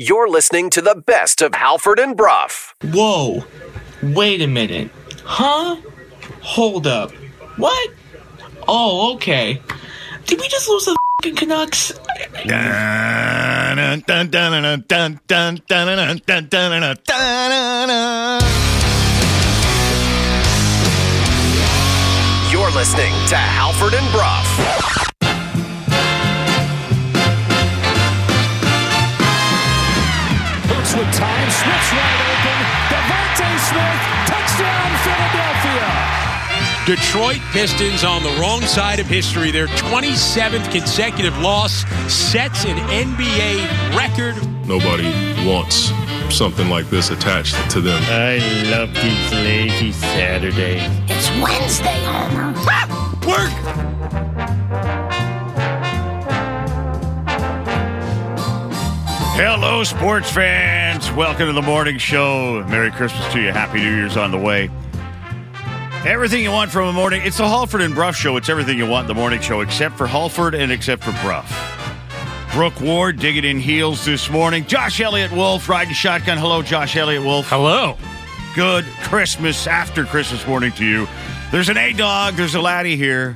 You're listening to the best of Halford and Brough. Whoa. Wait a minute. Huh? Hold up. What? Oh, okay. Did we just lose the fucking Canucks? You're listening to Halford and Brough. Detroit Pistons on the wrong side of history. Their 27th consecutive loss sets an NBA record. Nobody wants something like this attached to them. I love these lazy Saturdays. It's Wednesday, Homer. Work! Hello, sports fans. Welcome to the morning show. Merry Christmas to you. Happy New Year's on the way. Everything you want from a morning. It's the Halford and Brough show. It's everything you want in the morning show, except for Halford and except for Brough. Brook Ward digging in heels this morning. Josh Elliott Wolfe riding shotgun. Hello, Josh Elliott Wolfe. Hello. Good Christmas after Christmas morning to you. There's an A dog. There's a laddie here.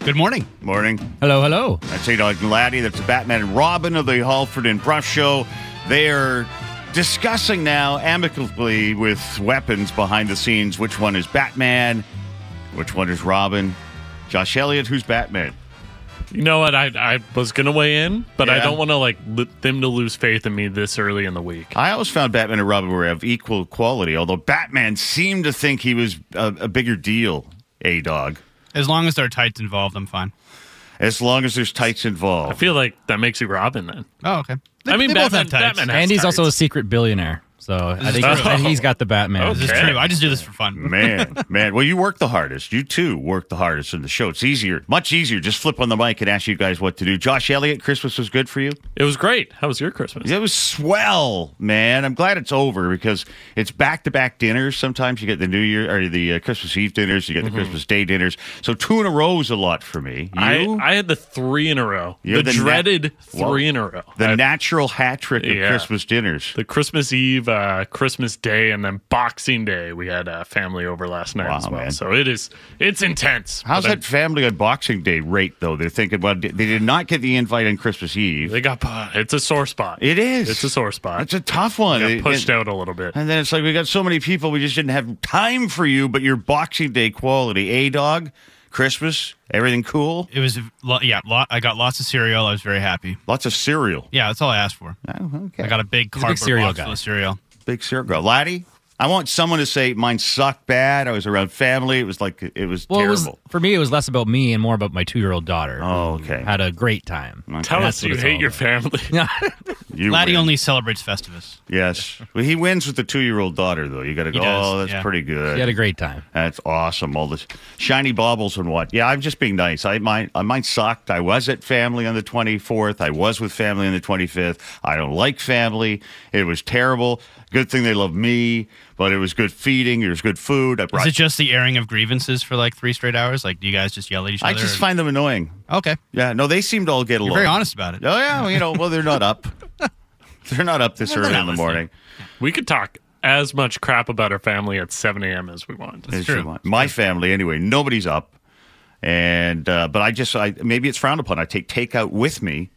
Good morning. Morning. Hello, hello. That's A Dog and Laddie. That's Batman and Robin of the Halford and Brough Show. They are discussing now amicably with weapons behind the scenes which one is Batman, which one is Robin. Josh Elliott, who's Batman? You know what? I I was gonna weigh in, but I don't want to like li- them to lose faith in me this early in the week. I always found Batman and Robin were of equal quality, although Batman seemed to think he was a, a bigger deal, A Dog. As long as there are tights involved, I'm fine. As long as there's tights involved. I feel like that makes you Robin then. Oh, okay. They, I mean, they both Batman, have tights. Batman has Andy's also a secret billionaire, so I think, true. I think he's got the Batman. This is true. I just do this for fun. Man, man. Well, you work the hardest. You too work the hardest in the show. It's easier, much easier. Just flip on the mic and ask you guys what to do. Josh Elliott, Christmas was good for you? It was great. How was your Christmas? It was swell, man. I'm glad it's over because it's back to back dinners. Sometimes you get the New Year or the uh, Christmas Eve dinners, you get the Christmas Day dinners. So two in a row is a lot for me. I, You? I had the three in a row. You're the, the dreaded Whoa. three in a row. the I- natural hat trick of Yeah. Christmas dinners. the Christmas Eve, uh, Christmas Day, and then Boxing Day. We had uh, family over last night Wow, as well. man. So it is it's intense. How's But I- that family on Boxing Day rate, though? They're thinking, well, they did not get the invite on Christmas Eve. They got it's a sore spot. It is. It's a sore spot. It's a tough one. got It- pushed it- out a little bit. And then it's like we got so many people, we just didn't have time for you. But your Boxing Day quality, a dog, Christmas, everything cool, It was, lo- yeah, lot, I got lots of cereal. I was very happy. lots of cereal. Yeah, that's all I asked for. Oh, okay. I got a big He's a big cereal box guy. full of cereal. Big cereal. Laddie, I want someone to say mine sucked bad. I was around family. It was like it was well, it terrible. was for me. It was less about me and more about my two-year-old daughter. Oh, okay. Had a great time. Tell us you hate your family. You Laddie win. only celebrates Festivus. yes. Well, he wins with the two-year-old daughter, though. You got to go. Does, oh, that's yeah. pretty good. She had a great time. That's awesome. All this shiny baubles and what? Yeah, I'm just being nice. I mine, uh, mine sucked. I was at family on the 24th. I was with family on the 25th. I don't like family. It was terrible. Good thing they love me, but it was good feeding. It was good food. I Is it just the airing of grievances for like three straight hours? Like, do you guys just yell at each other? I just or- find them annoying. okay. Yeah, no, they seem to all get along. You're very honest about it. Oh yeah, well, you know, well they're not up. they're not up this early in the morning. we could talk as much crap about our family at 7 a.m. as we want. As true. want. My family, anyway, nobody's up, and uh, but I just, I maybe it's frowned upon. I take takeout with me,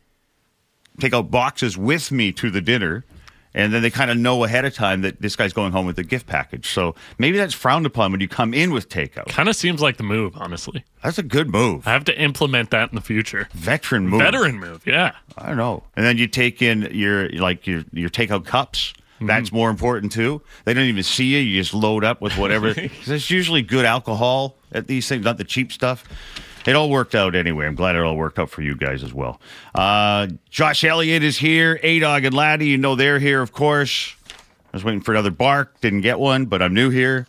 take out boxes with me to the dinner, and then they kind of know ahead of time that this guy's going home with a gift package. So maybe that's frowned upon when you come in with takeout. Kind of seems like the move, honestly. That's a good move, I have to implement that in the future. veteran move. Veteran move, yeah. I don't know. And then you take in your like your your takeout cups. Mm-hmm. That's more important too. They don't even see you. You just load up with whatever. There's usually good alcohol at these things, not the cheap stuff. It all worked out anyway. I'm glad it all worked out for you guys as well. Uh, Josh Elliott is here. A Dog and Laddie, you know they're here, of course. I was waiting for another bark, didn't get one, but I'm new here.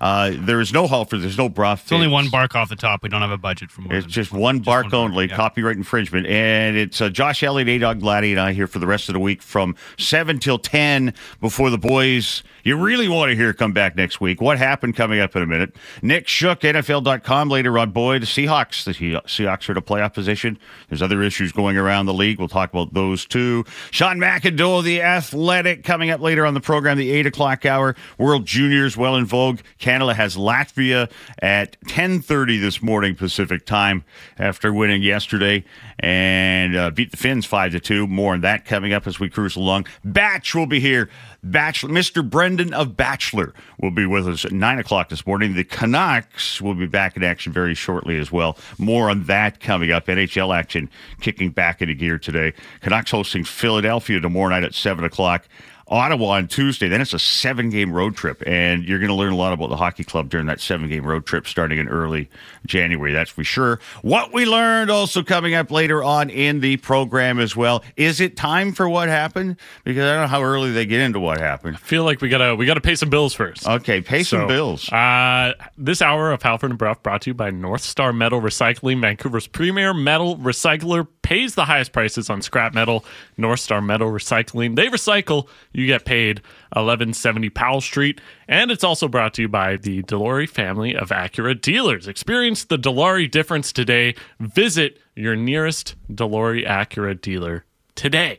Uh, there is no Halford. There's no Brough. It's only one bark off the top. We don't have a budget for more. It's just one bark one only, yeah. copyright infringement. And it's uh, Josh Elliott, A Dog Gladdy, and I here for the rest of the week from 7 till 10 before the boys you really want to hear come back next week. What happened coming up in a minute? Nick Shook, NFL.com later on Boyd, Seahawks. The Seahawks are a playoff position. There's other issues going around the league. We'll talk about those too. Sean McIndoe, the athletic, coming up later on the program, the 8 o'clock hour. World Juniors well in vogue. Canada has Latvia at 10.30 this morning Pacific time after winning yesterday and uh, beat the Finns 5 to 2. More on that coming up as we cruise along. Batch will be here. Batchelor, Mr. Brendan of Batchelor will be with us at 9 o'clock this morning. The Canucks will be back in action very shortly as well. More on that coming up. NHL action kicking back into gear today. Canucks hosting Philadelphia tomorrow night at 7 o'clock. Ottawa on Tuesday. Then it's a seven game road trip, and you're going to learn a lot about the hockey club during that seven game road trip starting in early January. That's for sure. What we learned also coming up later on in the program as well. Is it time for what happened? Because I don't know how early they get into what happened. I feel like we gotta we gotta pay some bills first. Okay, pay some bills. Uh, this hour of Halford and Brough brought to you by North Star Metal Recycling, Vancouver's premier metal recycler, pays the highest prices on scrap metal. North Star Metal Recycling, they recycle. You get paid. 1170 Powell Street, and it's also brought to you by the Dilawri family of Acura dealers. Experience the Dilawri difference today. Visit your nearest Dilawri Acura dealer today.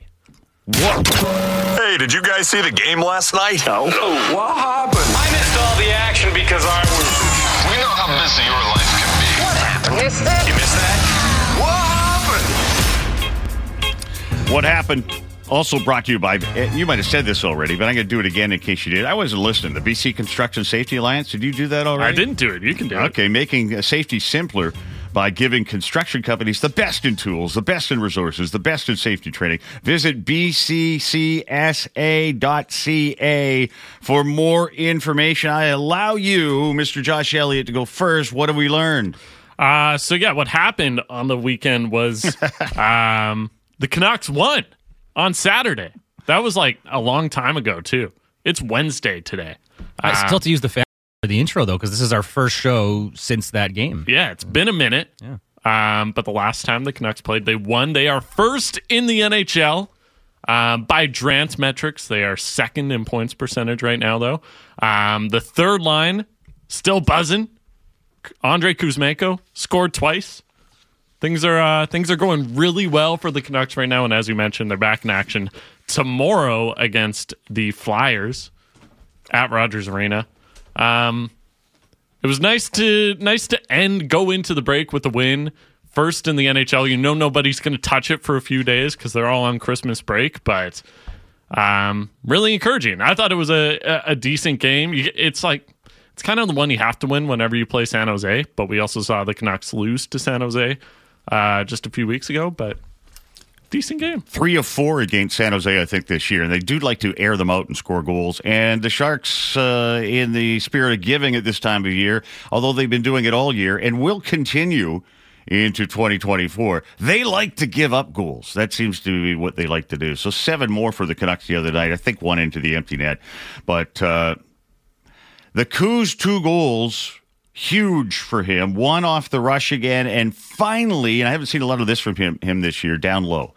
What? Hey, did you guys see the game last night? No. what happened? I missed all the action because I was. We know how busy your life can be. What happened? Missed that? You missed that? What happened? What happened? Also brought to you by, eh, you might have said this already, but I'm going to do it again in case you did. I wasn't listening. The BC Construction Safety Alliance, did you do that already? I didn't do it. You can do it. Okay, making uh, safety simpler by giving construction companies the best in tools, the best in resources, the best in safety training. Visit bccsa.ca for more information. I allow you, Mr. Josh Elliott, to go first. What have we learned? Uh, so yeah, what happened on the weekend was um, the Canucks won on Saturday. That was like a long time ago too. It's Wednesday today. I Uh, still have to use the fan for the intro though, because this is our first show since that game. yeah, it's been a minute. Yeah. Um, but the last time the Canucks played, they won. They are first in the NHL. Um, by Drance metrics, they are second in points percentage right now, though. Um, the third line still buzzing. Andrei Kuzmenko scored twice. Things are uh, things are going really well for the Canucks right now, and as you mentioned, they're back in action tomorrow against the Flyers at Rogers Arena. Um, it was nice to nice to end go into the break with a win. First in the NHL, you know nobody's going to touch it for a few days because they're all on Christmas break, but um, really encouraging. I thought it was a, a, decent game. It's like it's kind of the one you have to win whenever you play San Jose, but we also saw the Canucks lose to San Jose uh, just a few weeks ago. But decent game. three of four against San Jose, I think, this year. And they do like to air them out and score goals. And the Sharks, uh, in the spirit of giving at this time of year, although they've been doing it all year and will continue into 2024, they like to give up goals. That seems to be what they like to do. So seven more for the Canucks the other night. I think one into the empty net. But uh, the Coos two goals huge for him. One off the rush again, and finally, and I haven't seen a lot of this from him, him this year, down low.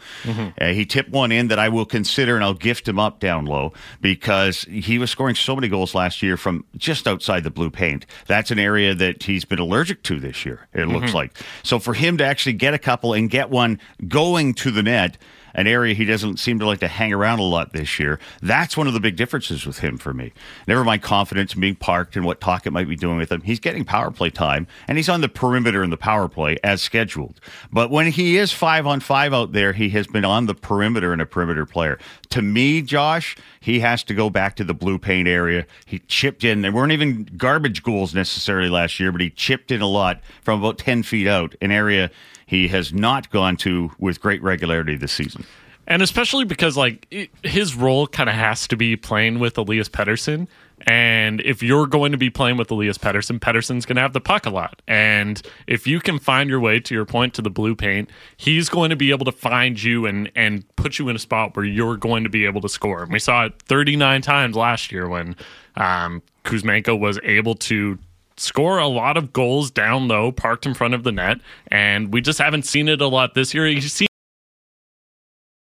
Uh, he tipped one in that I will consider, and I'll gift him up down low because he was scoring so many goals last year from just outside the blue paint. That's an area that he's been allergic to this year. It looks like so for him to actually get a couple and get one going to the net an area he doesn't seem to like to hang around a lot this year. That's one of the big differences with him for me. Never mind confidence in being parked and what Tocchet might be doing with him. He's getting power play time and he's on the perimeter in the power play as scheduled. But when he is five on five out there, he has been on the perimeter and a perimeter player. To me, Josh, he has to go back to the blue paint area. He chipped in. There weren't even garbage goals necessarily last year, but he chipped in a lot from about 10 feet out, an area he has not gone to with great regularity this season. And especially because like it, his role kind of has to be playing with Elias Pettersson. And if you're going to be playing with Elias Pettersson, Pettersson's going to have the puck a lot. And if you can find your way to your point to the blue paint, he's going to be able to find you and and put you in a spot where you're going to be able to score. And we saw it 39 times last year when um, Kuzmenko was able to score a lot of goals down low, parked in front of the net, and we just haven't seen it a lot this year. You see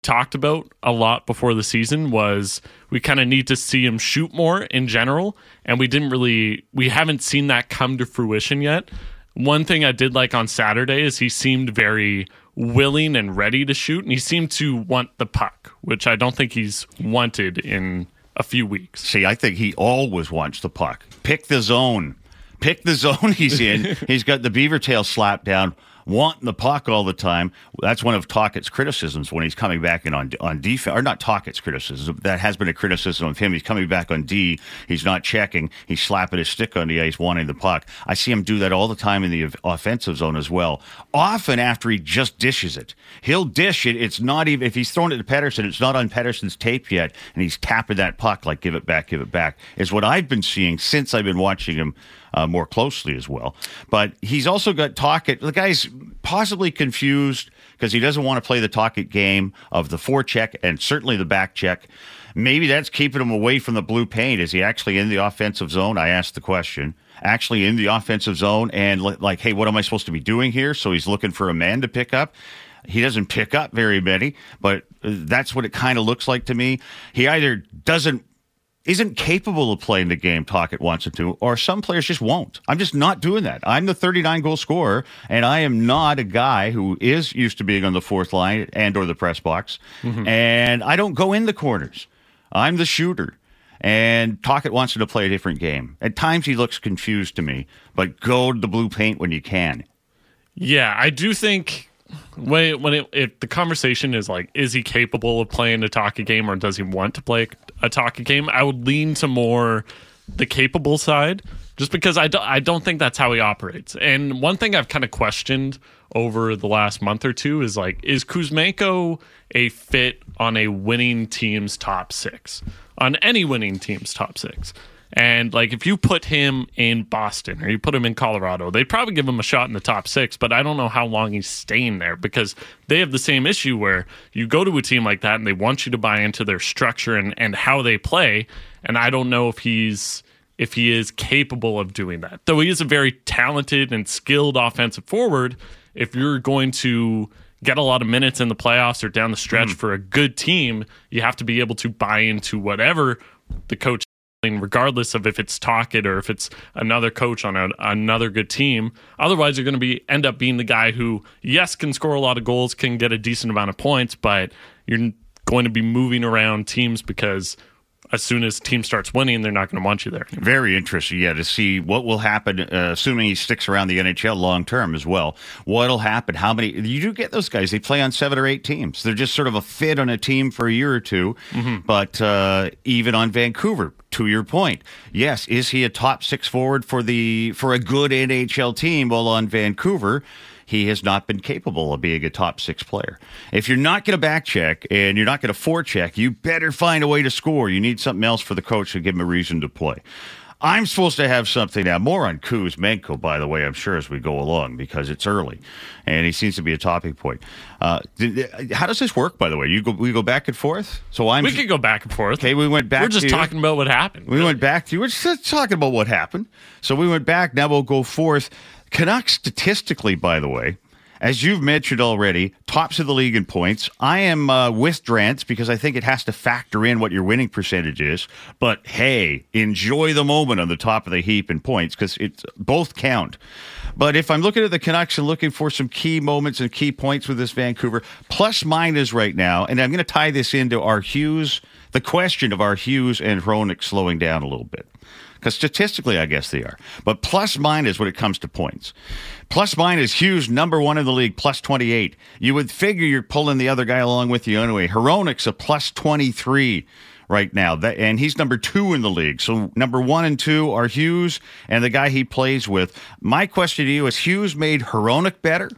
talked about a lot before the season was we kind of need to see him shoot more in general and we didn't really we haven't seen that come to fruition yet one thing i did like on saturday is he seemed very willing and ready to shoot and he seemed to want the puck which i don't think he's wanted in a few weeks See, I think he always wants the puck. Pick the zone. Pick the zone he's in. he's got the beaver tail slapped down, wanting the puck all the time. That's one of Tocchet's criticisms when he's coming back in on on defense, or not Tocchet's criticism. That has been a criticism of him. He's coming back on D. He's not checking. He's slapping his stick on the ice, wanting the puck. I see him do that all the time in the offensive zone as well. Often after he just dishes it, he'll dish it. It's not even if he's throwing it to Pettersson. It's not on Pettersson's tape yet, and he's tapping that puck like give it back, give it back. Is what I've been seeing since I've been watching him uh, more closely as well. But he's also got Tocchet. The guy's possibly confused because he doesn't want to play the Tocchet game of the forecheck and certainly the back check. Maybe that's keeping him away from the blue paint. Is he actually in the offensive zone? I asked the question. Actually in the offensive zone and like, hey, what am I supposed to be doing here? So he's looking for a man to pick up. He doesn't pick up very many, but uh, that's what it kind of looks like to me. He either doesn't isn't capable of playing the game Tocchet wants him to, or some players just won't. I'm just not doing that. I'm the 39 goal scorer, and I am not a guy who is used to being on the fourth line and or the press box, mm-hmm. and I don't go in the corners. I'm the shooter. And Tocchet wants him to play a different game. At times he looks confused to me, but go to the blue paint when you can. Yeah, I do think when when it, if the conversation is like, is he capable of playing a Tocchet game or does he want to play a Tocchet game? I would lean to more the capable side, just because I don't I don't think that's how he operates. And one thing I've kind of questioned over the last month or two is like, is Kuzmenko a fit on a winning team's top six, on any winning team's top six? And like if you put him in Boston or you put him in Colorado, they'd probably give him a shot in the top six, but I don't know how long he's staying there because they have the same issue where you go to a team like that and they want you to buy into their structure and, and how they play. And I don't know if he's if he is capable of doing that. Though he is a very talented and skilled offensive forward, if you're going to get a lot of minutes in the playoffs or down the stretch hmm. for a good team, you have to be able to buy into whatever the coach regardless of if it's Tocchet or if it's another coach on a, another good team. Otherwise, you're going to be end up being the guy who, yes, can score a lot of goals, can get a decent amount of points, but you're going to be moving around teams because as soon as team starts winning, they're not going to want you there. Very interesting, yeah, to see what will happen, uh, assuming he sticks around the NHL long term as well. What'll happen? How many? You do get those guys. They play on seven or eight teams. They're just sort of a fit on a team for a year or 2 But uh, even on Vancouver, to your point, yes, is he a top six forward for the for a good NHL team? Well, on Vancouver he has not been capable of being a top six player. If you're not going to back check and you're not going to forecheck, you better find a way to score. You need something else for the coach to give him a reason to play. I'm supposed to have something now. More on Kuzmenko, by the way, I'm sure as we go along because it's early, and he seems to be a topic point. Uh, did- how does this work, by the way? You go, we go back and forth. So I'm We could go back and forth. okay. We went back. We're just to- talking about what happened. we went back to you. we're just talking about what happened. So we went back. Now we'll go forth. Canucks statistically, by the way, as you've mentioned already, tops of the league in points. I am uh, with Drance because I think it has to factor in what your winning percentage is. But hey, enjoy the moment on the top of the heap in points because it's both count. But if I'm looking at the Canucks and looking for some key moments and key points with this Vancouver, plus mine is right now, and I'm going to tie this into our Hughes, the question of our Hughes and Hronek slowing down a little bit because statistically, I guess they are. But plus minus when it comes to points. Plus minus Hughes, number one in the league, plus 28. You would figure you're pulling the other guy along with you anyway. Hronek's a plus 23 right now, that, and he's number two in the league. So number one and two are Hughes and the guy he plays with. My question to you is Hughes made Hronek better?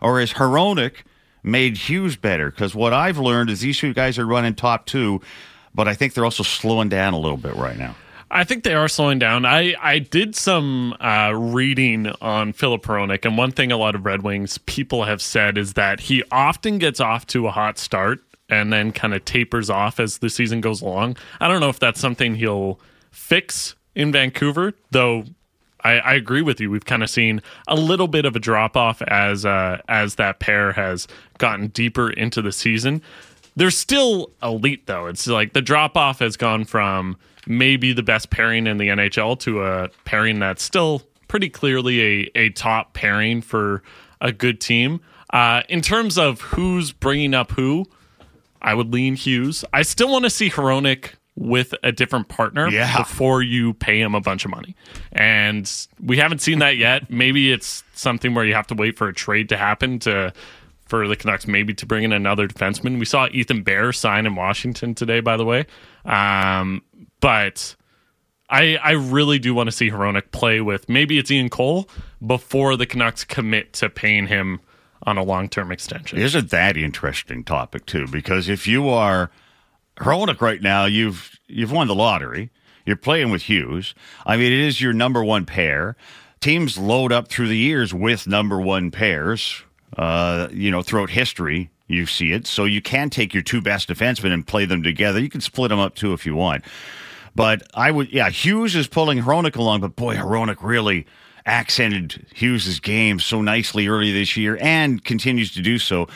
Or is Hronek made Hughes better? Because what I've learned is these two guys are running top two, but I think they're also slowing down a little bit right now. I think they are slowing down. I, I did some uh, reading on Filip Hronek, and one thing a lot of Red Wings people have said is that he often gets off to a hot start and then kind of tapers off as the season goes along. I don't know if that's something he'll fix in Vancouver, though. I, I agree with you. We've kind of seen a little bit of a drop off as uh, as that pair has gotten deeper into the season. They're still elite though. It's like the drop off has gone from maybe the best pairing in the NHL to a pairing that's still pretty clearly a, a top pairing for a good team. Uh, in terms of who's bringing up who, I would lean Hughes. I still want to see Hronek with a different partner Yeah. before you pay him a bunch of money. And we haven't seen that yet. Maybe it's something where you have to wait for a trade to happen to for the Canucks maybe to bring in another defenseman. We saw Ethan Bear sign in Washington today, by the way. Um, but I I really do want to see Hronek play with maybe it's Ian Cole before the Canucks commit to paying him on a long term extension. Isn't that interesting topic too? Because if you are Hronek right now, you've you've won the lottery. You're playing with Hughes. I mean, it is your number one pair. Teams load up through the years with number one pairs. Uh, you know, throughout history, you see it. So you can take your two best defensemen and play them together. You can split them up too if you want. But I would, yeah, Hughes is pulling Hronek along, but boy, Hronek really accented Hughes's game so nicely early this year and continues to do so.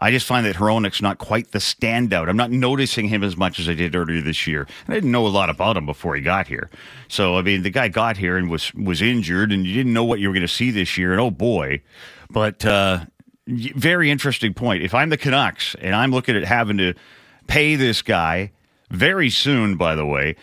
I just find that Hronek's not quite the standout. I'm not noticing him as much as I did earlier this year. And I didn't know a lot about him before he got here. So I mean, the guy got here and was was injured, and you didn't know what you were going to see this year. And oh boy, but uh, very interesting point. If I'm the Canucks and I'm looking at having to pay this guy very soon, by the way.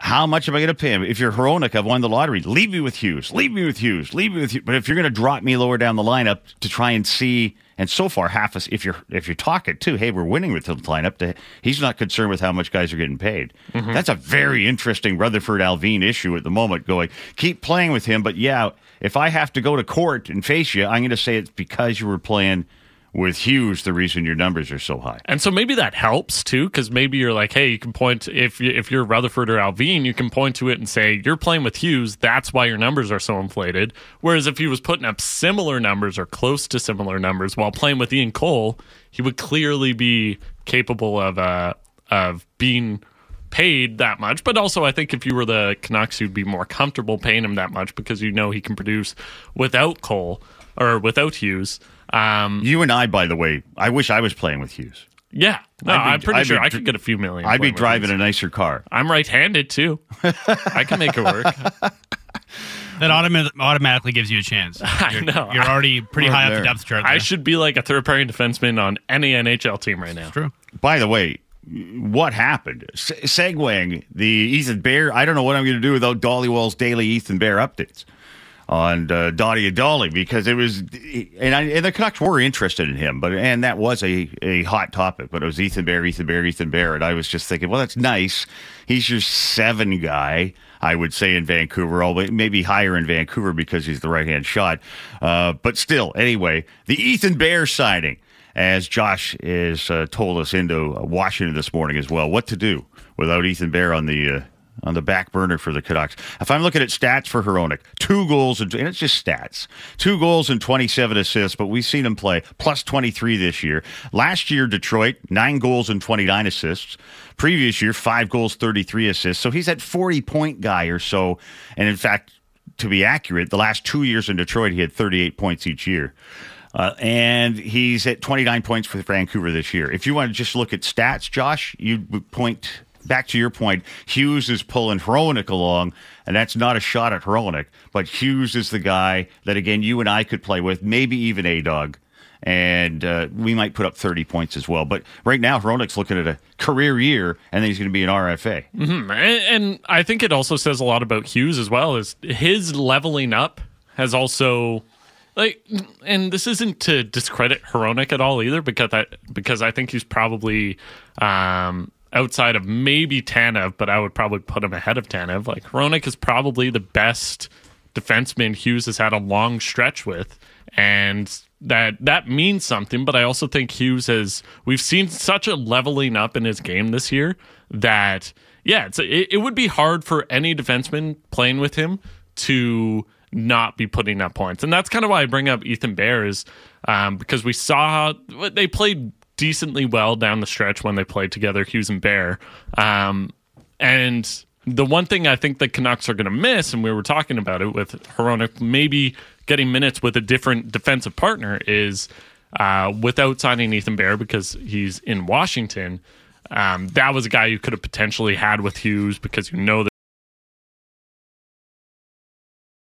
How much am I going to pay him? If you're Hronek, I've won the lottery. Leave me with Hughes. Leave me with Hughes. Leave me with Hughes. But if you're going to drop me lower down the lineup to try and see, and so far half us, if you're if you're talking too, hey, we're winning with the lineup. To, he's not concerned with how much guys are getting paid. Mm-hmm. That's a very interesting Rutherford Allvin issue at the moment. Going, keep playing with him, but yeah, if I have to go to court and face you, I'm going to say it's because you were playing with Hughes. The reason your numbers are so high. And so maybe that helps too, because maybe you're like, hey, you can point if you, if you're Rutherford or Allvin, you can point to it and say you're playing with Hughes. That's why your numbers are so inflated. Whereas if he was putting up similar numbers or close to similar numbers while playing with Ian Cole, he would clearly be capable of uh, of being paid that much. But also, I think if you were the Canucks, you'd be more comfortable paying him that much because you know he can produce without Cole or without Hughes. Um, You and I, by the way, I wish I was playing with Hughes. yeah, no, I'd be- I'm pretty I'd sure be I could get a few million. I'd be driving a nicer car. I'm right-handed too. I can make it work. That automa- automatically gives you a chance. I You're, know. You're already pretty We're high up there. the depth chart. I should be like a third pairing defenseman on any NHL team right now. True. By the way, what happened? Se- segueing the Ethan Bear. I don't know what I'm going to do without Dhaliwal's daily Ethan Bear updates on uh, Dottie Dolly because it was, and, I, and the Canucks were interested in him, but and that was a, a hot topic. But it was Ethan Bear, Ethan Bear, Ethan Bear, and I was just thinking, well, that's nice. He's your seven guy. I would say in Vancouver, although maybe higher in Vancouver because he's the right hand shot. Uh, but still, anyway, the Ethan Bear signing, as Josh has uh, told us into Washington this morning as well, what to do without Ethan Bear on the uh, on the back burner for the Canucks. If I'm looking at stats for Hronek, two goals and, and it's just stats, two goals and 27 assists, but we've seen him play plus 23 this year. Last year, Detroit nine goals and 29 assists. Previous year, five goals, 33 assists. So he's that 40 point guy or so. And in fact, to be accurate, the last two years in Detroit, he had 38 points each year. Uh, and he's at 29 points for Vancouver this year. If you want to just look at stats, Josh, you would point back to your point. Hughes is pulling Hronek along, and that's not a shot at Hronek, but Hughes is the guy that, again, you and I could play with, maybe even A Dog. And uh, we might put up 30 points as well. But right now, Hronek's looking at a career year, and then he's going to be an RFA. Hmm, And, and I think it also says a lot about Hughes as well. Is his leveling up has also like, and this isn't to discredit Hronek at all either, because I because I think he's probably um, outside of maybe Tanev, but I would probably put him ahead of Tanev. Like Hronek is probably the best defenseman Hughes has had a long stretch with. and that that means something. But I also think Hughes has we've seen such a leveling up in his game this year that yeah, it's it, it would be hard for any defenseman playing with him to not be putting up points, and that's kind of why I bring up Ethan Bear is um, because we saw they played decently well down the stretch when they played together, Hughes and Bear, um, and the one thing I think the Canucks are going to miss, and we were talking about it with Hronek maybe getting minutes with a different defensive partner, is uh, without signing Ethan Bear because he's in Washington. Um, that was a guy you could have potentially had with Hughes because you know that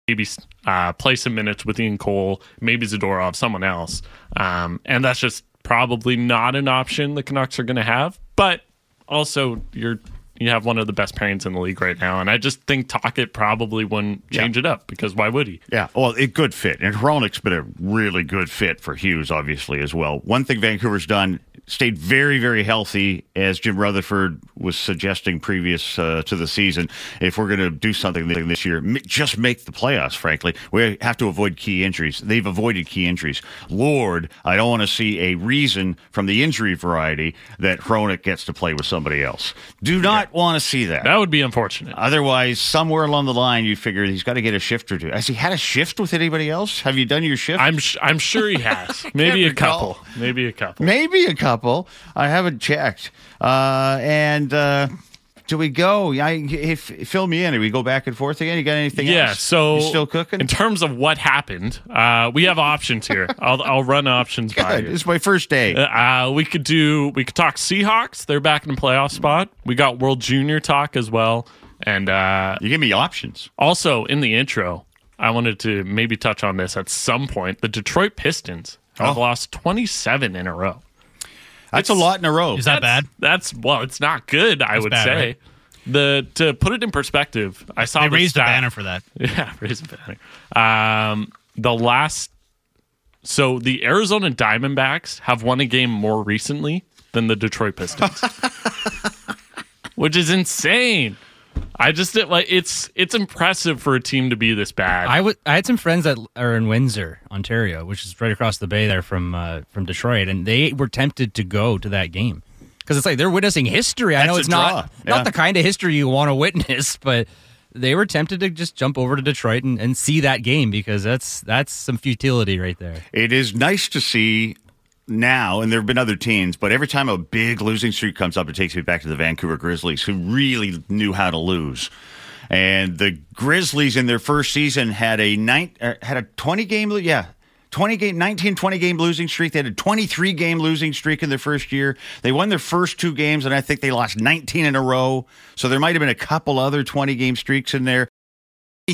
maybe uh, play some minutes with Ian Cole, maybe Zadorov, someone else, um, and that's just probably not an option the Canucks are going to have. But also, you're you have one of the best pairings in the league right now, and I just think Tocchet probably wouldn't change yeah. it up because why would he? Yeah, well, it good fit, and Hronek's been a really good fit for Hughes, obviously as well. One thing Vancouver's done stayed very, very healthy, as Jim Rutherford was suggesting previous uh, to the season. If we're going to do something this year, just make the playoffs, frankly. We have to avoid key injuries. They've avoided key injuries. Lord, I don't want to see a reason from the injury variety that Hronek gets to play with somebody else. Do not yeah. want to see that. That would be unfortunate. Otherwise, somewhere along the line, you figure he's got to get a shift or two. Has he had a shift with anybody else? Have you done your shift? I'm, sh- I'm sure he has. Maybe a couple. Maybe a couple. Maybe a couple couple. I haven't checked. Uh, and uh, do we go? I, if, fill me in. Do we go back and forth again? You got anything yeah, else? so you still cooking? In terms of what happened, uh, we have options here. I'll, I'll run options Good. by you. It's my first day. Uh, we could do. We could talk Seahawks. They're back in the playoff spot. We got World Junior talk as well. And uh, you give me options. Also, in the intro, I wanted to maybe touch on this at some point. The Detroit Pistons have oh. lost 27 in a row. That's it's, a lot in a row. Is that that's, bad? That's well, it's not good. I would bad, say. Right? The to put it in perspective, I saw they the raised stat, a banner for that. Yeah, raised a banner. Um, the last, so the Arizona Diamondbacks have won a game more recently than the Detroit Pistons, which is insane. I just like it's it's impressive for a team to be this bad. I would I had some friends that are in Windsor, Ontario, which is right across the bay there from uh, from Detroit, and they were tempted to go to that game because it's like they're witnessing history. That's I know it's not yeah. not the kind of history you want to witness, but they were tempted to just jump over to Detroit and, and see that game because that's that's some futility right there. It is nice to see now, and there have been other teams, but every time a big losing streak comes up, it takes me back to the Vancouver Grizzlies, who really knew how to lose. And the Grizzlies in their first season had a nine, uh, had a twenty game, yeah, 20 game 19 20 game losing streak. They had a 23 game losing streak in their first year. They won their first two games and i think they lost 19 in a row. So there might have been a couple other 20 game streaks in there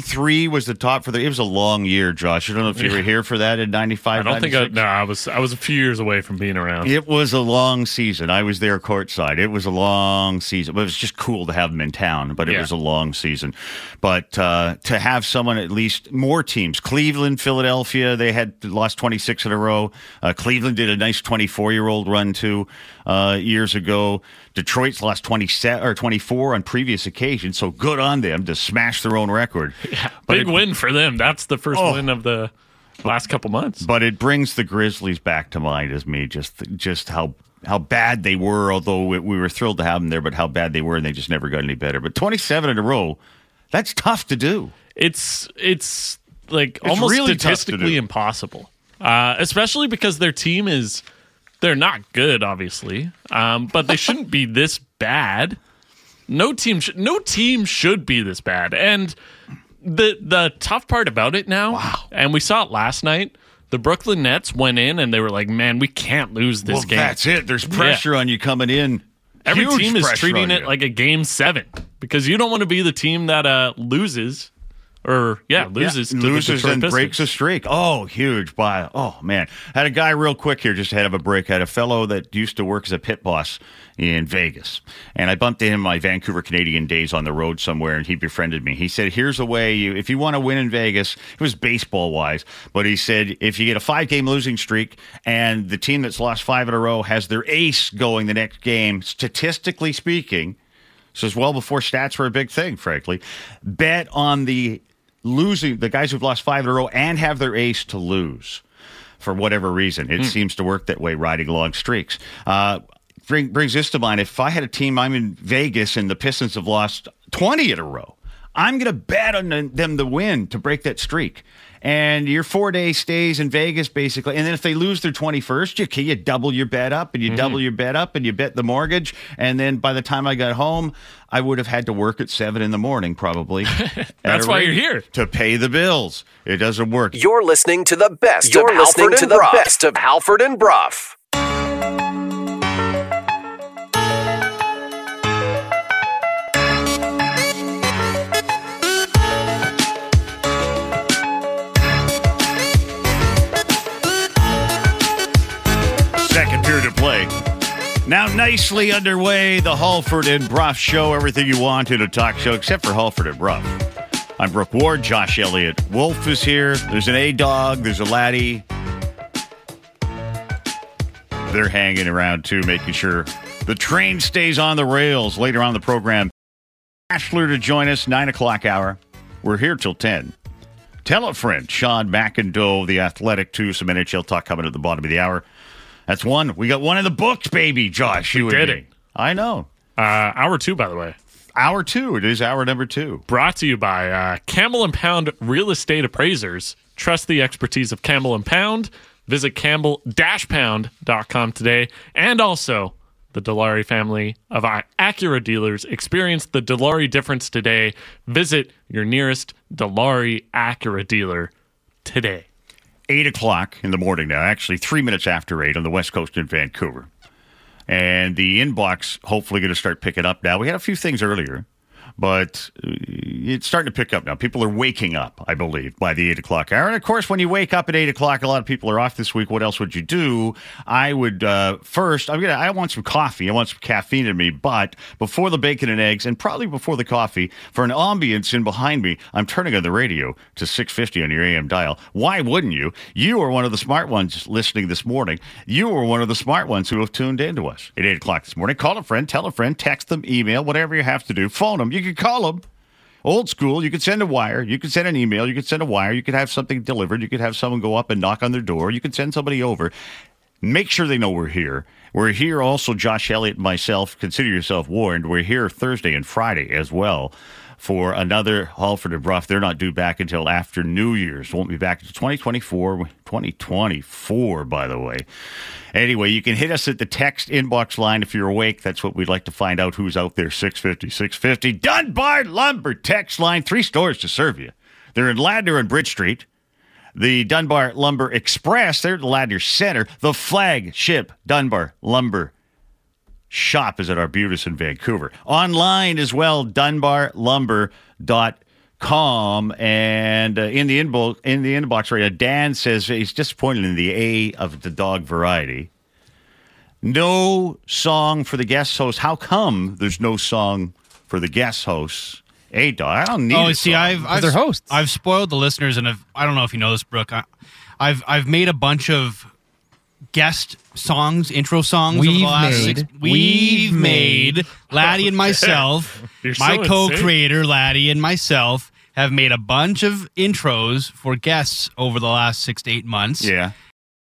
Three was the top for the. It was a long year, Josh. I don't know if you were here for that in '95. I don't 96. think. I, no, I was. I was a few years away from being around. It was a long season. I was there courtside. It was a long season, but it was just cool to have them in town. But it yeah. was a long season. But uh, to have someone at least more teams, Cleveland, Philadelphia, they had lost 26 in a row. Uh, Cleveland did a nice 24 year old run too uh, years ago. Detroit's lost 27 or 24 on previous occasions, so good on them to smash their own record. Yeah, big it, win for them. That's the first oh, win of the last couple months. But it brings the Grizzlies back to mind as me just just how how bad they were. Although we, we were thrilled to have them there, but how bad they were, and they just never got any better. But 27 in a row, that's tough to do. It's it's like it's almost really statistically impossible, uh, especially because their team is they're not good, obviously, um, but they shouldn't be this bad. No team, sh- no team should be this bad. And the the tough part about it now, wow. and we saw it last night. The Brooklyn Nets went in and they were like, "Man, we can't lose this well, game." That's it. There's pressure yeah. on you coming in. Every Huge team is treating it you. like a game seven because you don't want to be the team that uh, loses or yeah, loses yeah, loses and Pistons. breaks a streak. Oh, huge! By oh man, had a guy real quick here just ahead of a break. Had a fellow that used to work as a pit boss in Vegas, and I bumped into him my Vancouver Canadian days on the road somewhere, and he befriended me. He said, "Here's a way you if you want to win in Vegas." It was baseball wise, but he said if you get a five game losing streak and the team that's lost five in a row has their ace going the next game, statistically speaking. Says well before stats were a big thing, frankly. Bet on the losing the guys who've lost five in a row and have their ace to lose. for whatever reason. It seems to work that way, riding long streaks. Uh, bring, brings this to mind. If I had a team, I'm in Vegas, and the Pistons have lost 20 in a row. I'm going to bet on them to win to break that streak. And your four day stays in Vegas, basically. And then if they lose their 21st, you, you double your bet up and you mm-hmm. double your bet up and you bet the mortgage. And then by the time I got home, I would have had to work at seven in the morning, probably. That's why you're here. To pay the bills. It doesn't work. You're listening to the best You're of listening Halford to and the Brough. best of Halford and Brough. Second to play. Now nicely underway, the Halford and Brough show. Everything you want in a talk show, except for Halford and Brough. I'm Brook Ward, Josh Elliott. Wolfe is here. There's an A dog. There's a laddie. They're hanging around too, making sure the train stays on the rails. Later on the program, Ashler to join us, nine o'clock hour. We're here till ten. Tell a friend, Sean McIndoe, the athletic, too. Some NHL talk coming at the bottom of the hour. That's one. We got one in the books, baby, Josh. You did it. I know. Uh, hour two, by the way. Hour two. It is hour number two. Brought to you by uh, Campbell and Pound Real Estate Appraisers. Trust the expertise of Campbell and Pound. Visit campbell-pound.com today. And also, the Dilawri family of Acura dealers. Experience the Dilawri difference today. Visit your nearest Dilawri Acura dealer today. Eight o'clock in the morning now. Actually, three minutes after eight on the west coast in Vancouver. And the inbox hopefully going to start picking up now. We had a few things earlier, but uh, it's starting to pick up now. People are waking up, I believe, by the eight o'clock hour. And of course, when you wake up at eight o'clock, a lot of people are off this week. What else would you do? I would uh, first. I'm gonna. I want some coffee. I want some caffeine in me. But before the bacon and eggs, and probably before the coffee, for an ambience in behind me, I'm turning on the radio to 650 on your AM dial. Why wouldn't you? You are one of the smart ones listening this morning. You are one of the smart ones who have tuned in to us at eight o'clock this morning. Call a friend, tell a friend, text them, email, whatever you have to do. Phone them. You can call them. Old school, you could send a wire, you could send an email, you could send a wire, you could have something delivered, you could have someone go up and knock on their door, you could send somebody over. Make sure they know we're here. We're here also, Josh Elliott myself. Consider yourself warned. We're here Thursday and Friday as well for another Halford and Brough. They're not due back until after New Year's. Won't be back until 2024. 2024, by the way. Anyway, you can hit us at the text inbox line if you're awake. That's what we'd like to find out who's out there. 650 650. Dunbar Lumber text line. Three stores to serve you. They're in Ladner and Bridge Street. The Dunbar Lumber Express, they're at the Ladner Center. The flagship Dunbar Lumber shop is at Arbutus in Vancouver. Online as well, dunbarlumber.com. And uh, in the inbox, in the inbox right now, Dan says he's disappointed in the A of the dog variety. No song for the guest host. How come there's no song for the guest hosts? A dog. I don't need. Oh, a see, song. I've I've, they're hosts. I've spoiled the listeners, and I've, I don't know if you know this, Brook. I, I've I've made a bunch of guest songs, intro songs. over the We've last made. six, we've We've made. Laddie and myself, my so co-creator, Laddie and myself, have made a bunch of intros for guests over the last six to eight months. Yeah.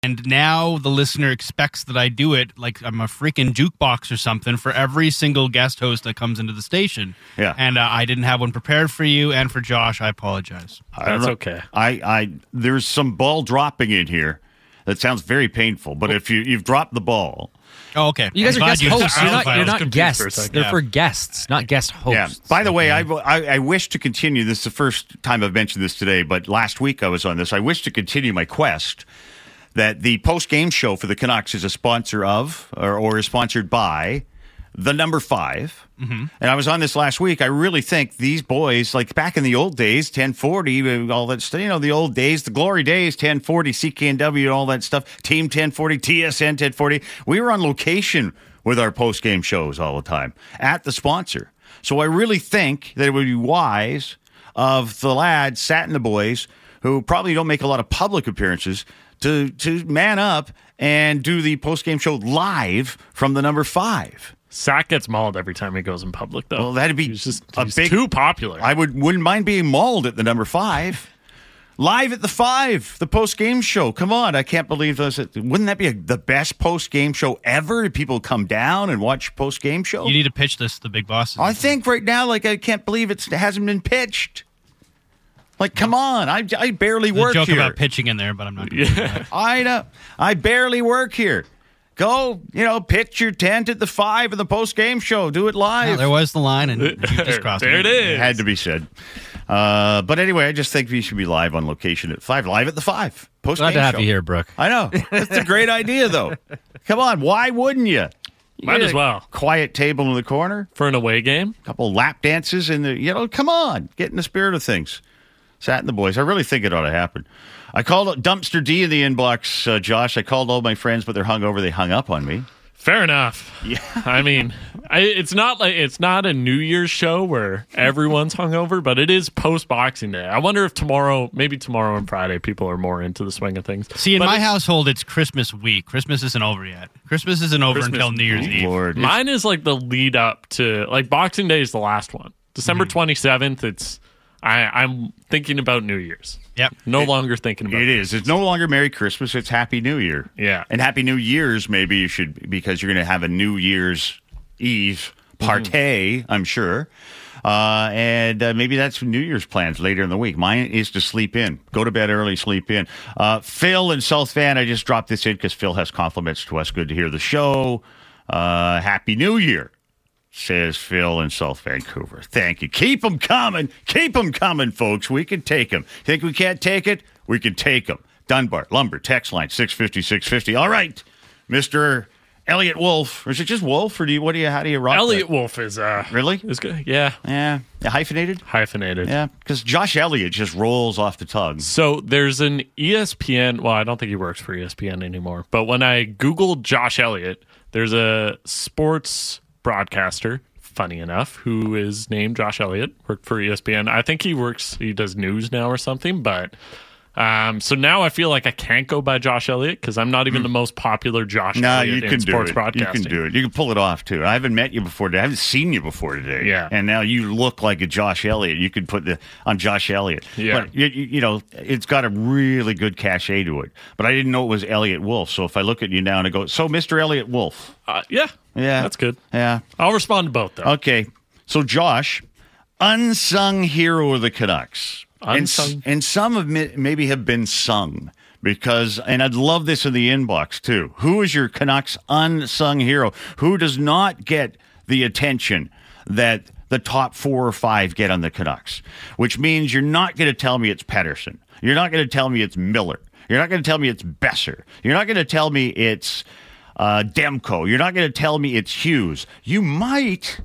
And now the listener expects that I do it like I'm a freaking jukebox or something for every single guest host that comes into the station. Yeah. And uh, I didn't have one prepared for you and for Josh. I apologize. That's know. okay. I, I there's some ball dropping in here that sounds very painful. But if you you've dropped the ball, Oh, okay. You guys I'm are guest you- hosts. You're not. You're not confused for guests. They're Yeah. for guests, not guest hosts. yeah. By the way, I, I I wish to continue. This is the first time I've mentioned this today, but last week I was on this. I wish to continue my quest that the post game show for the Canucks is a sponsor of or, or is sponsored by the number 5 Mm-hmm. And I was on this last week. I really think these boys, like back in the old days, 1040, all that stuff, you know, the old days, the glory days, 1040, CKNW, all that stuff, Team 1040, TSN 1040. We were on location with our post game shows all the time at the sponsor. So I really think that it would be wise of the lads, Sat and the boys, who probably don't make a lot of public appearances, to to man up and do the post game show live from the number five. Sack gets mauled every time he goes in public, though. Well, that'd be he's just a he's big- too popular. I would wouldn't mind being mauled at the number five. Live at the five, the post game show. Come on, I can't believe this. Wouldn't that be a, the best post game show ever? People come down and watch post game show. You need to pitch this to the big bosses. I think right now, like I can't believe it's, it hasn't been pitched. Like, come on, I, I barely There's a work joke here. about pitching in there, but I'm not. Yeah. I know. I barely work here. Go, you know, pitch your tent at the five of the post game show. Do it live. there was the line, and you just crossed There it is. It had to be said. Uh, but anyway, I just think we should be live on location at five, live at the five. Post Glad game to have show. you here, Brook. I know. That's a great idea, though. Come on, why wouldn't you? Might as well. Quiet table in the corner, For an away game? couple lap dances in the. You know, come on, get in the spirit of things. Sat in the boys. I really think it ought to happen. I called Dumpster D in the inbox, uh, Josh. I called all my friends, but they're hungover. They hung up on me. Fair enough. Yeah. I mean, I, it's not like it's not a New Year's show where everyone's hungover, but it is post Boxing Day. I wonder if tomorrow, maybe tomorrow and Friday, people are more into the swing of things. See, in But my it's- household, it's Christmas week. Christmas isn't over yet. Christmas isn't over Christmas until New Year's Eve. Lord. mine is like the lead up to like Boxing Day is the last one. December Mm-hmm. twenty seventh. It's I, I'm thinking about New Year's. Yep. No longer thinking about it. It is. It's no longer Merry Christmas. It's Happy New Year. Yeah. And Happy New Year's, maybe you should, because you're going to have a New Year's Eve partay, I'm sure. Uh, and uh, maybe that's New Year's plans later in the week. Mine is to sleep in, go to bed early, sleep in. Uh, Phil in South Van, I just dropped this in because Phil has compliments to us. Good to hear the show. Uh, Happy New Year says Phil in South Vancouver. Thank you. Keep them coming. Keep them coming, folks. We can take them. Think we can't take it? We can take them. Dunbar, Lumber, text line 650 650. All right, Mr. Elliott Wolfe. Or is it just Wolfe? Or do you, what do you, how do you rock Elliott that? Wolfe is uh Really? is good. Yeah, Yeah. Hyphenated? hyphenated. Yeah. Because Josh Elliott just rolls off the tongue. So there's an ESPN. Well, I don't think he works for ESPN anymore. But when I googled Josh Elliott, there's a sports broadcaster. Funny enough, who is named Josh Elliott, worked for ESPN. I think he works. He does news now or something. But um, so now I feel like I can't go by Josh Elliott because I'm not even the most popular Josh No, Elliott you in can do sports it. You can do it. You can pull it off too. I haven't met you before. today. I haven't seen you before today. Yeah. and now you look like a Josh Elliott. You could put the on Josh Elliott. Yeah. but you, you know it's got a really good cachet to it. But I didn't know it was Elliott Wolfe. So if I look at you now and I go, so Mr. Elliott Wolfe. Uh, yeah, Yeah, that's good. Yeah. I'll respond to both though. Okay. So Josh, unsung hero of the Canucks. And Unsung? And, some of mi- maybe have been sung because, and I'd love this in the inbox too. Who is your Canucks unsung hero? Who does not get the attention that the top four or five get on the Canucks? Which means you're not going to tell me it's Pettersson. You're not going to tell me it's Miller. You're not going to tell me it's Boeser. You're not going to tell me it's uh, Demko. You're not going to tell me it's Hughes. You might.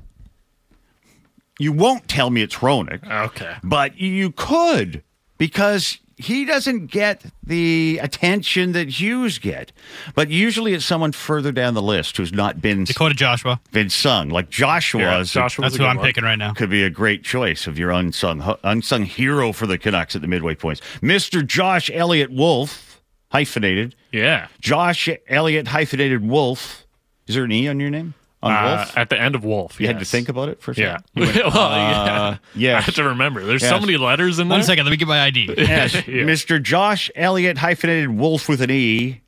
You won't tell me it's Hronek. Okay. But you could because he doesn't get the attention that Hughes get. But usually it's someone further down the list who's not been Dakota Joshua. been sung like Joshua. Yeah, Joshua That's who I'm one. picking right now. could be a great choice of your unsung unsung hero for the Canucks at the midway points. Mr. Josh Elliott Wolfe, hyphenated. Yeah. Josh Elliott hyphenated Wolfe. Is there an E on your name? On Uh, Wolfe? at the end of Wolfe. You had to think about it for a Yeah. second? You went, well, uh, yeah. yes. I have to remember. There's Yes. so many letters in there. One second, let me get my ID. Yes, Yeah. Mr. Josh Elliott hyphenated Wolfe with an E.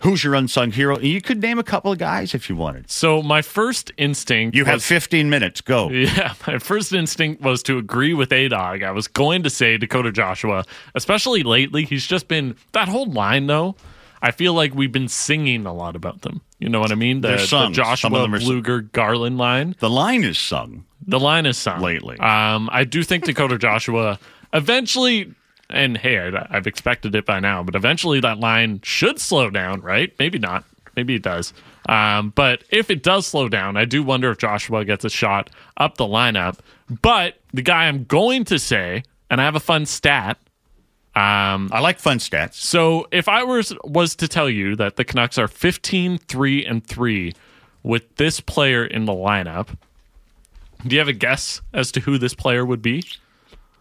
Who's your unsung hero? You could name a couple of guys if you wanted. So my first instinct You have 15 minutes. Go. Yeah, my first instinct was to agree with A Dog. I was going to say Dakota Joshua, especially lately. He's just been that whole line though. I feel like we've been singing a lot about them. You know what I mean? The, the sung. Some of Joshua them are s- Blueger Garland line. The line is sung. The line is sung Lately. Um, I do think Dakota Joshua eventually, and hey, I, I've expected it by now, but eventually that line should slow down, right? Maybe not. Maybe it does. Um, but if it does slow down, I do wonder if Joshua gets a shot up the lineup. But the guy I'm going to say, and I have a fun stat. Um, I like fun stats. so if I was was to tell you that the Canucks are 15 3 and 3 with this player in the lineup, do you have a guess as to who this player would be?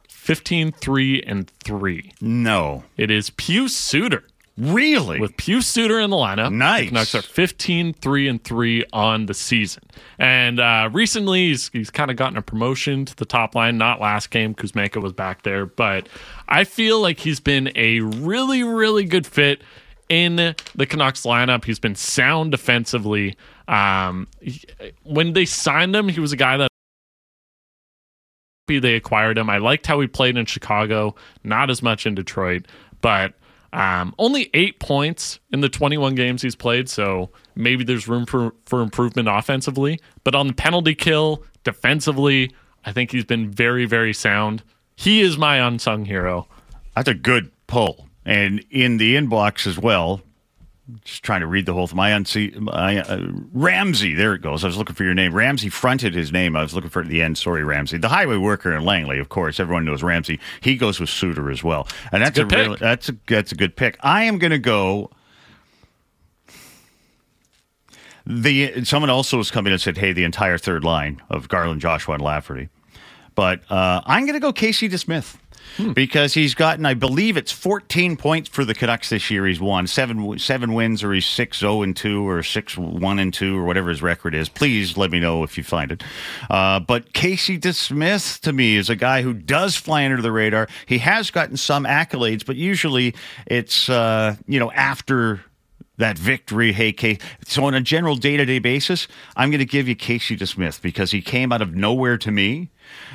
15 3 and 3. No. It is Pius Suter. Really? with Pius Suter in the lineup. Nice. The Canucks are 15 3 and 3 on the season. And uh, recently, he's, he's kind of gotten a promotion to the top line. Not last game, Kuzmenko was back there. But I feel like he's been a really, really good fit in the Canucks lineup. He's been sound defensively. Um, he- when they signed him, he was a guy that they acquired him. I liked how he played in Chicago, not as much in Detroit, but um, only eight points in the 21 games he's played. So maybe there's room for, for improvement offensively. But on the penalty kill, defensively, I think he's been very, very sound. He is my unsung hero. That's a good pull. And in the inbox as well, just trying to read the whole thing. My, unsee, my uh, Ramsey, there it goes. I was looking for your name. Ramsey fronted his name. I was looking for it at the end. Sorry, Ramsey. The highway worker in Langley, of course. Everyone knows Ramsey. He goes with Suter as well, and that's, That's a good a that's a that's a good pick. I am going to go. The someone also was coming and said, "Hey, the entire third line of Garland, Joshua, and Lafferty." But uh, I'm going to go Casey DeSmith because he's gotten, I believe, it's 14 points for the Canucks this year. He's won seven seven wins, or he's six zero and two, or six one and two, or whatever his record is. Please let me know if you find it. Uh, but Casey DeSmith to me is a guy who does fly under the radar. He has gotten some accolades, but usually it's uh, you know after that victory. Hey, Kay. So on a general day to day basis, I'm going to give you Casey DeSmith because he came out of nowhere to me.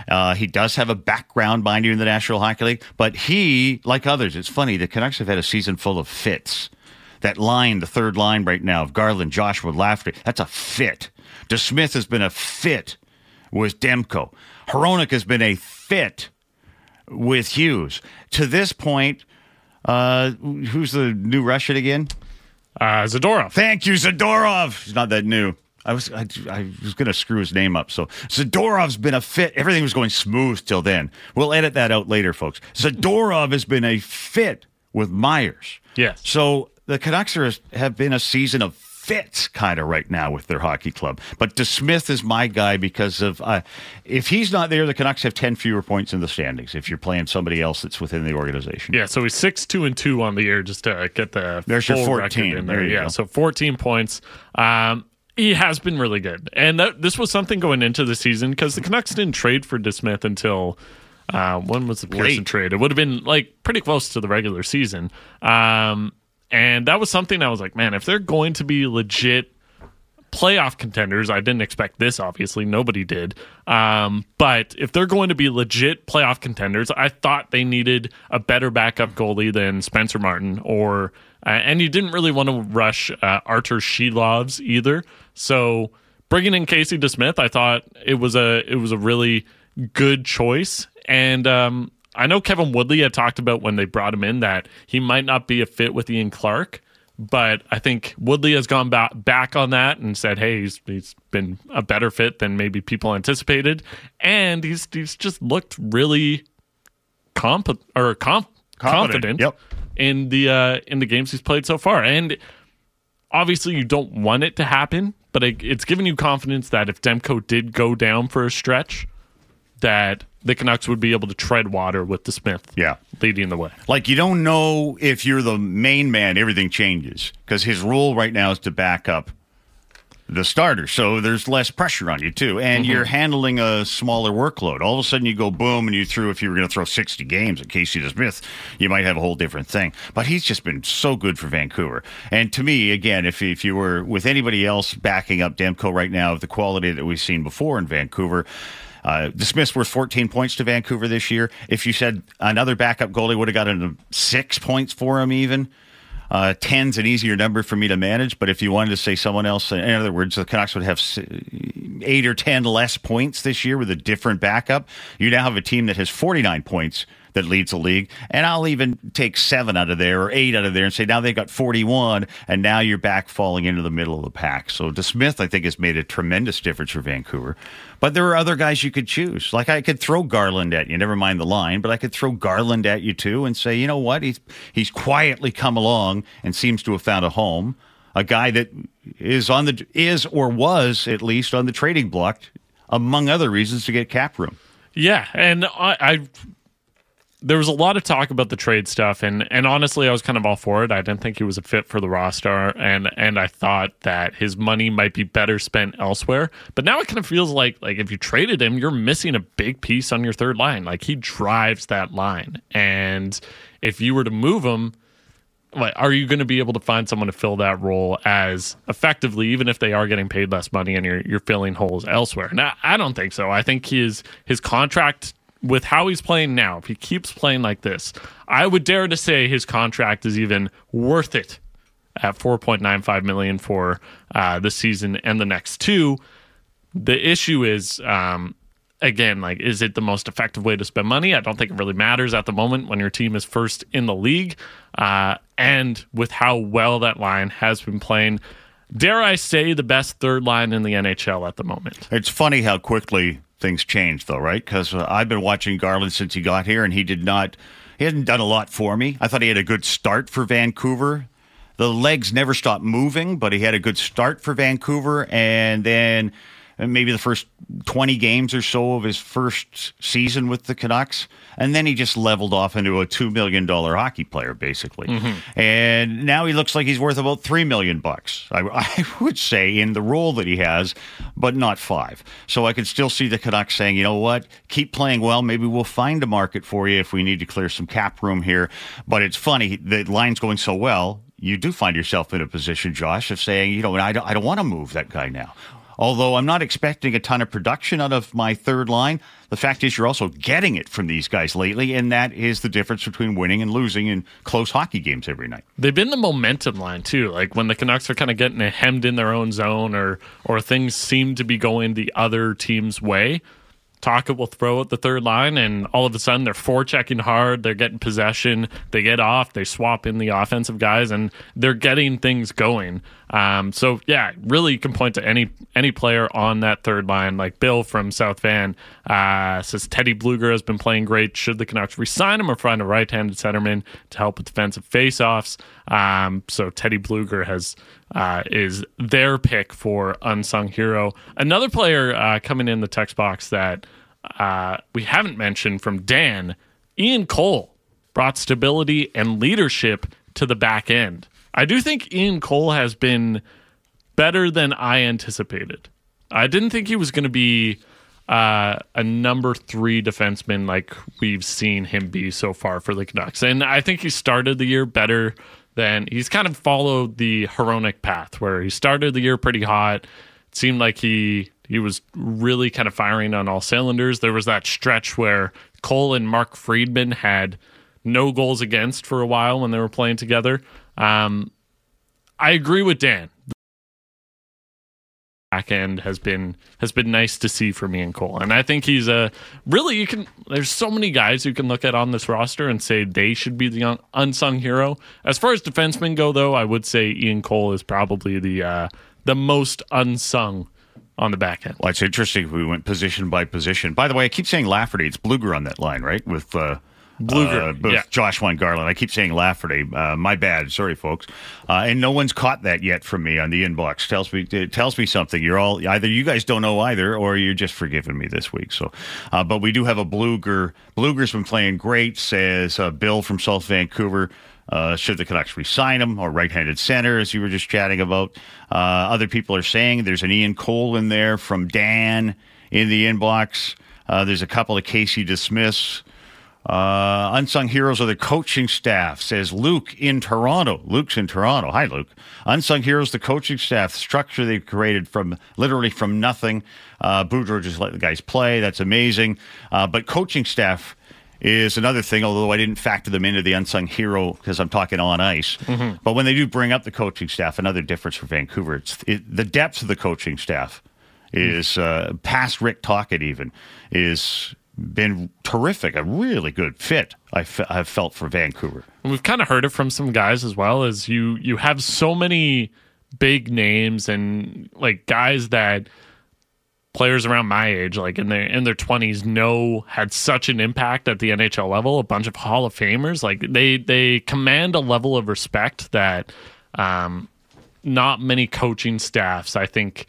Uh, he does have a background, mind you, in the National Hockey League, but he, like others, it's funny. The Canucks have had a season full of fits. That line, the third line right now of Garland, Joshua, Lafferty, that's a fit. DeSmith has been a fit with Demko. Hronek has been a fit with Hughes. To this point, uh, who's the new Russian again? Uh, Zadorov. Thank you, Zadorov. He's not that new. I was I, I was going to screw his name up. So Zadorov's been a fit. Everything was going smooth till then. We'll edit that out later, folks. Zadorov has been a fit with Myers. Yes. So the Canucks are, have been a season of fits kind of right now with their hockey club. But DeSmith is my guy because of uh, if he's not there, the Canucks have ten fewer points in the standings. If you're playing somebody else that's within the organization. Yeah, so he's six two and two on the year just to get the There's your 14. record in there. There you yeah, go. so fourteen points. Um, he has been really good, and that, this was something going into the season because the Canucks didn't trade for DeSmith until uh, when was the Pearson Late. trade? It would have been like pretty close to the regular season, um, and that was something I was like, man, if they're going to be legit playoff contenders. I didn't expect this, obviously. Nobody did. Um, but if they're going to be legit playoff contenders, I thought they needed a better backup goalie than Spencer Martin or. Uh, and you didn't really want to rush uh, Arturs Silovs either. So bringing in Casey DeSmith, I thought it was a it was a really good choice. And um, I know Kevin Woodley had talked about when they brought him in that he might not be a fit with Ian Clark but I think Woodley has gone back back on that and said, "Hey, he's he's been a better fit than maybe people anticipated, and he's he's just looked really comp or comp confident, Yep. In the uh, in the games he's played so far. And obviously, you don't want it to happen, but it, it's given you confidence that if Demko did go down for a stretch, that the Canucks would be able to tread water with DeSmith, Yeah. leading the way. Like you don't know if you're the main man, everything changes because his role right now is to back up the starter. So there's less pressure on you too, and you're handling a smaller workload. All of a sudden, you go boom, and you threw. If you were going to throw 60 games at Casey Smith, you might have a whole different thing. But he's just been so good for Vancouver. And to me, again, if if you were with anybody else backing up Demko right now, of the quality that we've seen before in Vancouver. Uh, DeSmith's worth 14 points to Vancouver this year. If you said another backup goalie would have gotten six points for him, even uh, 10's an easier number for me to manage. But if you wanted to say someone else, in other words, the Canucks would have eight or 10 less points this year with a different backup. You now have a team that has 49 points that leads the league. And I'll even take seven out of there or eight out of there and say now they've got 41, and now you're back falling into the middle of the pack. So DeSmith, I think, has made a tremendous difference for Vancouver. But there are other guys you could choose. Like I could throw Garland at you, never mind the line, but I could throw Garland at you too and say, you know what? He's he's quietly come along and seems to have found a home. A guy that is on the is or was at least on the trading block, among other reasons to get cap room. Yeah, and I, I there was a lot of talk about the trade stuff, and and honestly, I was kind of all for it. I didn't think he was a fit for the roster, and and I thought that his money might be better spent elsewhere. But now it kind of feels like like if you traded him, you're missing a big piece on your third line. Like he drives that line, and if you were to move him. Like, are you going to be able to find someone to fill that role as effectively, even if they are getting paid less money and you're you're filling holes elsewhere? Now, I don't think so. I think his his contract with how he's playing now, if he keeps playing like this, I would dare to say his contract is even worth it at 4.95 million for uh, the season and the next two. The issue is, um, again, like, is it the most effective way to spend money? I don't think it really matters at the moment when your team is first in the league, uh, and with how well that line has been playing. Dare I say the best third line in the NHL at the moment? It's funny how quickly things change, though, right? Because uh, I've been watching Garland since he got here, and he did not. He hasn't done a lot for me. I thought he had a good start for Vancouver. The legs never stopped moving, but he had a good start for Vancouver, and then maybe the first 20 games or so of his first season with the Canucks. And then he just leveled off into a $2 million hockey player, basically. Mm-hmm. And now he looks like he's worth about 3 million bucks, I, I, would say, in the role that he has, but not five. So I can still see the Canucks saying, you know what, keep playing well. Maybe we'll find a market for you if we need to clear some cap room here. But it's funny, the line's going so well you do find yourself in a position, Josh, of saying, you know, I don't, I don't want to move that guy now. Although I'm not expecting a ton of production out of my third line, the fact is you're also getting it from these guys lately, and that is the difference between winning and losing in close hockey games every night. They've been the momentum line too. Like when the Canucks are kind of getting hemmed in their own zone, or or things seem to be going the other team's way. Tocchet will throw at the third line, and all of a sudden they're forechecking hard. They're getting possession. They get off. They swap in the offensive guys, and they're getting things going. Um, so yeah, really, you can point to any any player on that third line. Like Bill from South Van uh, says, Teddy Blueger has been playing great. Should the Canucks resign him or find a right-handed centerman to help with defensive faceoffs? Um, so Teddy Blueger has uh, is their pick for unsung hero. Another player uh, coming in the text box that uh, we haven't mentioned from Dan, Ian Cole brought stability and leadership to the back end. I do think Ian Cole has been better than I anticipated. I didn't think he was going to be uh, a number three defenseman like we've seen him be so far for the Canucks. And I think he started the year better than he's kind of followed the Hronek path where he started the year pretty hot. It seemed like he he was really kind of firing on all cylinders. There was that stretch where Cole and Mark Friedman had no goals against for a while when they were playing together. Um, I agree with Dan. The back end has been has been nice to see for me and Cole, and I think he's a really you can. There's so many guys you can look at on this roster and say they should be the unsung hero. As far as defensemen go, though, I would say Ian Cole is probably the uh, the most unsung on the back end. Well, it's interesting. If we went position by position. By the way, I keep saying Lafferty. It's Blueger on that line, right? With uh, Blueger, uh, both yeah. Joshua and Garland. I keep saying Lafferty. Uh, my bad. Sorry, folks. Uh, and no one's caught that yet from me on the inbox. Tells me it tells me something. You're all either you guys don't know either, or you're just forgiving me this week. So, uh, but we do have a Blueger. Blueger's been playing great. Says uh, Bill from South Vancouver. Uh, should the Canucks resign him or right-handed center, as you were just chatting about? Uh, other people are saying there's an Ian Cole in there from Dan in the inbox. Uh, there's a couple of Casey DeSmiths. Uh, unsung heroes of the coaching staff says Luke in Toronto. Luke's in Toronto. Hi, Luke. Unsung heroes, the coaching staff structure they've created from literally from nothing. Uh, Boudreau just let the guys play. That's amazing. Uh, but coaching staff is another thing, although I didn't factor them into the unsung hero because I'm talking on ice. Mm-hmm. But when they do bring up the coaching staff, another difference for Vancouver, it's it, the depth of the coaching staff is uh, past Rick Tocchet even is been terrific, a really good fit. I f- I've felt for Vancouver. We've kind of heard it from some guys as well. As you you have so many big names and like guys that players around my age, like in their in their twenties, know had such an impact at the NHL level. A bunch of Hall of Famers, like they they command a level of respect that um, not many coaching staffs, I think,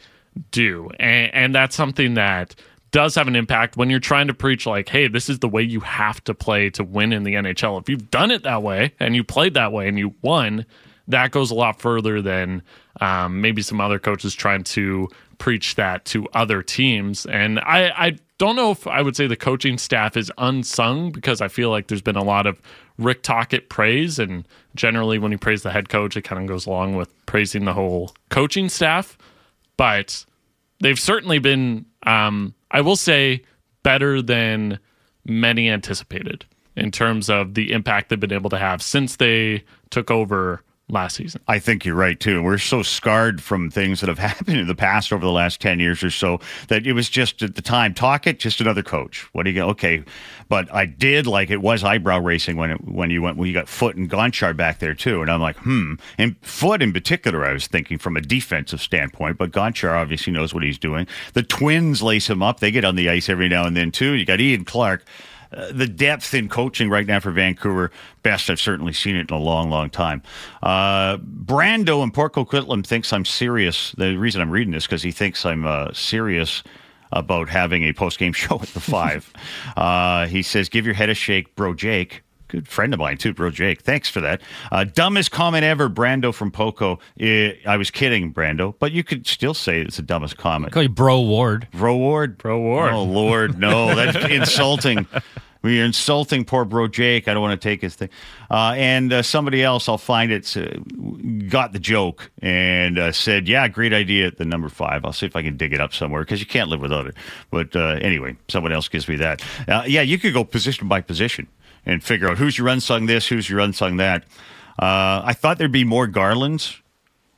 do, and, and that's something that does have an impact when you're trying to preach like, hey, this is the way you have to play to win in the NHL. If you've done it that way and you played that way and you won, that goes a lot further than um, maybe some other coaches trying to preach that to other teams. And I, I don't know if I would say the coaching staff is unsung because I feel like there's been a lot of Rick Tocchet praise. And generally, when you praise the head coach, it kind of goes along with praising the whole coaching staff. But they've certainly been, um, I will say, better than many anticipated in terms of the impact they've been able to have since they took over last season. I think you're right too. We're so scarred from things that have happened in the past over the last ten years or so that it was just at the time talk it just another coach. What do you go? Okay, but I did like it was eyebrow racing when it, when you went when you got Foote and Gonchar back there too, and I'm like, hmm. And Foote in particular, I was thinking from a defensive standpoint, but Gonchar obviously knows what he's doing. The Twins lace him up; they get on the ice every now and then too. You got Ian Clark. Uh, the depth in coaching right now for Vancouver, best I've certainly seen it in a long, long time. Uh, Brando and Port Coquitlam thinks I'm serious. The reason I'm reading this because he thinks I'm uh, serious about having a post game show at the five. uh, he says, "Give your head a shake, bro, Jake." Good friend of mine too, bro Jake. Thanks for that. Uh, dumbest comment ever, Brando from Poco. Uh, I was kidding, Brando, but you could still say it's the dumbest comment. Call you Bro Ward. Bro Ward. Bro Ward. Oh Lord, no, that's insulting. We're insulting poor bro Jake. I don't want to take his thing. Uh, and uh, somebody else, I'll find it, uh, got the joke and uh, said, "Yeah, great idea at the number five. I'll see if I can dig it up somewhere because you can't live without it." But uh, anyway, someone else gives me that. Uh, yeah, you could go position by position and figure out who's your unsung this, who's your unsung that. I thought there'd be more Garlands.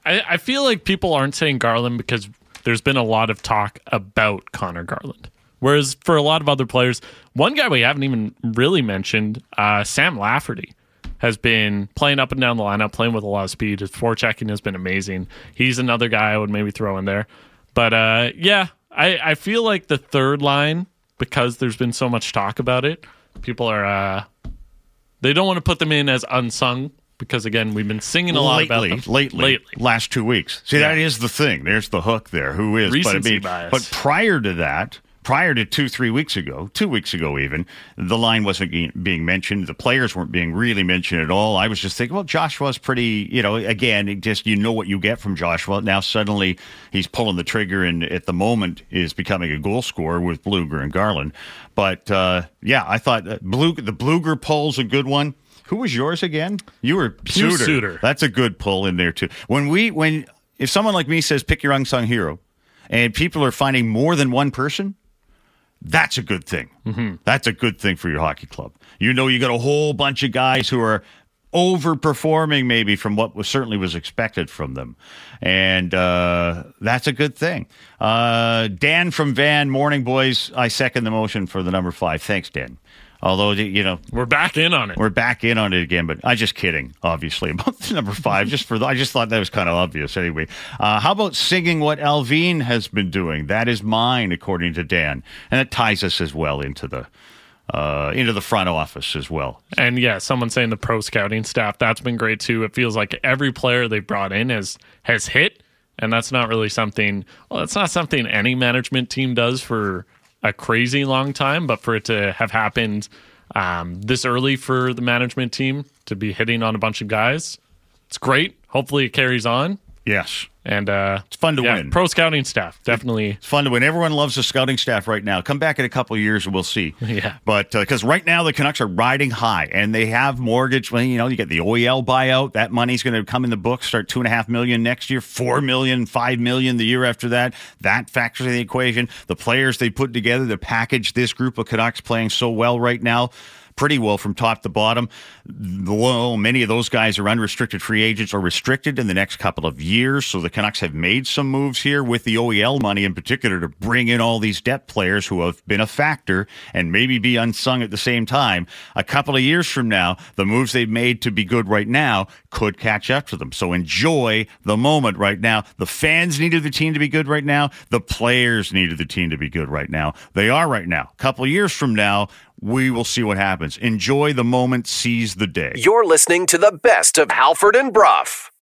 I, I feel like people aren't saying Garland because there's been a lot of talk about Connor Garland. Whereas for a lot of other players, one guy we haven't even really mentioned, uh, Sam Lafferty, has been playing up and down the lineup, playing with a lot of speed. His forechecking has been amazing. He's another guy I would maybe throw in there. But uh, yeah, I, I feel like the third line, because there's been so much talk about it, people are uh, they don't want to put them in as unsung because again we've been singing a lot lately, about them lately, lately. last two weeks. See, Yeah. that is the thing. There's the hook there. Who is? Recency but I mean, bias. but prior to that, prior to two, three weeks ago, two weeks ago even, the line wasn't being mentioned. The players weren't being really mentioned at all. I was just thinking, well, Joshua's pretty. You know, again, just you know what you get from Joshua. Now suddenly he's pulling the trigger, and at the moment is becoming a goal scorer with Blueger and Garland. But uh, yeah, I thought Blue, the Blueger pull's a good one. Who was yours again? You were Suter. Suter. That's a good pull in there too. When we when if someone like me says pick your unsung hero, and people are finding more than one person, that's a good thing. Mm-hmm. That's a good thing for your hockey club. You know, you got a whole bunch of guys who are overperforming maybe from what was certainly was expected from them, and uh, that's a good thing. Uh, Dan from Van, morning boys. I second the motion for the number five. Thanks, Dan. Although you know We're back in on it. we're back in on it again, but I'm just kidding, obviously, about number five. Just for the, I just thought that was kind of obvious anyway. Uh, how about singing what Allvin has been doing? That is mine, according to Dan, and it ties us as well into the uh, into the front office as well. And yeah, someone saying the pro scouting staff, that's been great too. It feels like every player they've brought in has has hit, and that's not really something well, that's not something any management team does for a crazy long time, but for it to have happened um, this early for the management team to be hitting on a bunch of guys, it's great. Hopefully it carries on. Yes, And uh, it's fun to yeah, win. pro scouting staff definitely. It's fun to win. Everyone loves the scouting staff right now. Come back in a couple of years and we'll see. Yeah. But because right now the Canucks are riding high and they have mortgage. Well, you know, you get the OEL buyout. That money's going to come in the books. Start two and a half million next year, four million, five million the year after that. That factors in the equation. The players they put together, the package. This group of Canucks playing so well right now. Pretty well from top to bottom. Well, many of those guys are unrestricted free agents or restricted in the next couple of years. So the Canucks have made some moves here with the OEL money in particular to bring in all these depth players who have been a factor and maybe be unsung at the same time. A couple of years from now, the moves they've made to be good right now could catch up to them. So enjoy the moment right now. The fans needed the team to be good right now. The players needed the team to be good right now. They are right now. A couple of years from now, we will see what happens. Enjoy the moment, seize the day. You're listening to the best of Halford and Brough.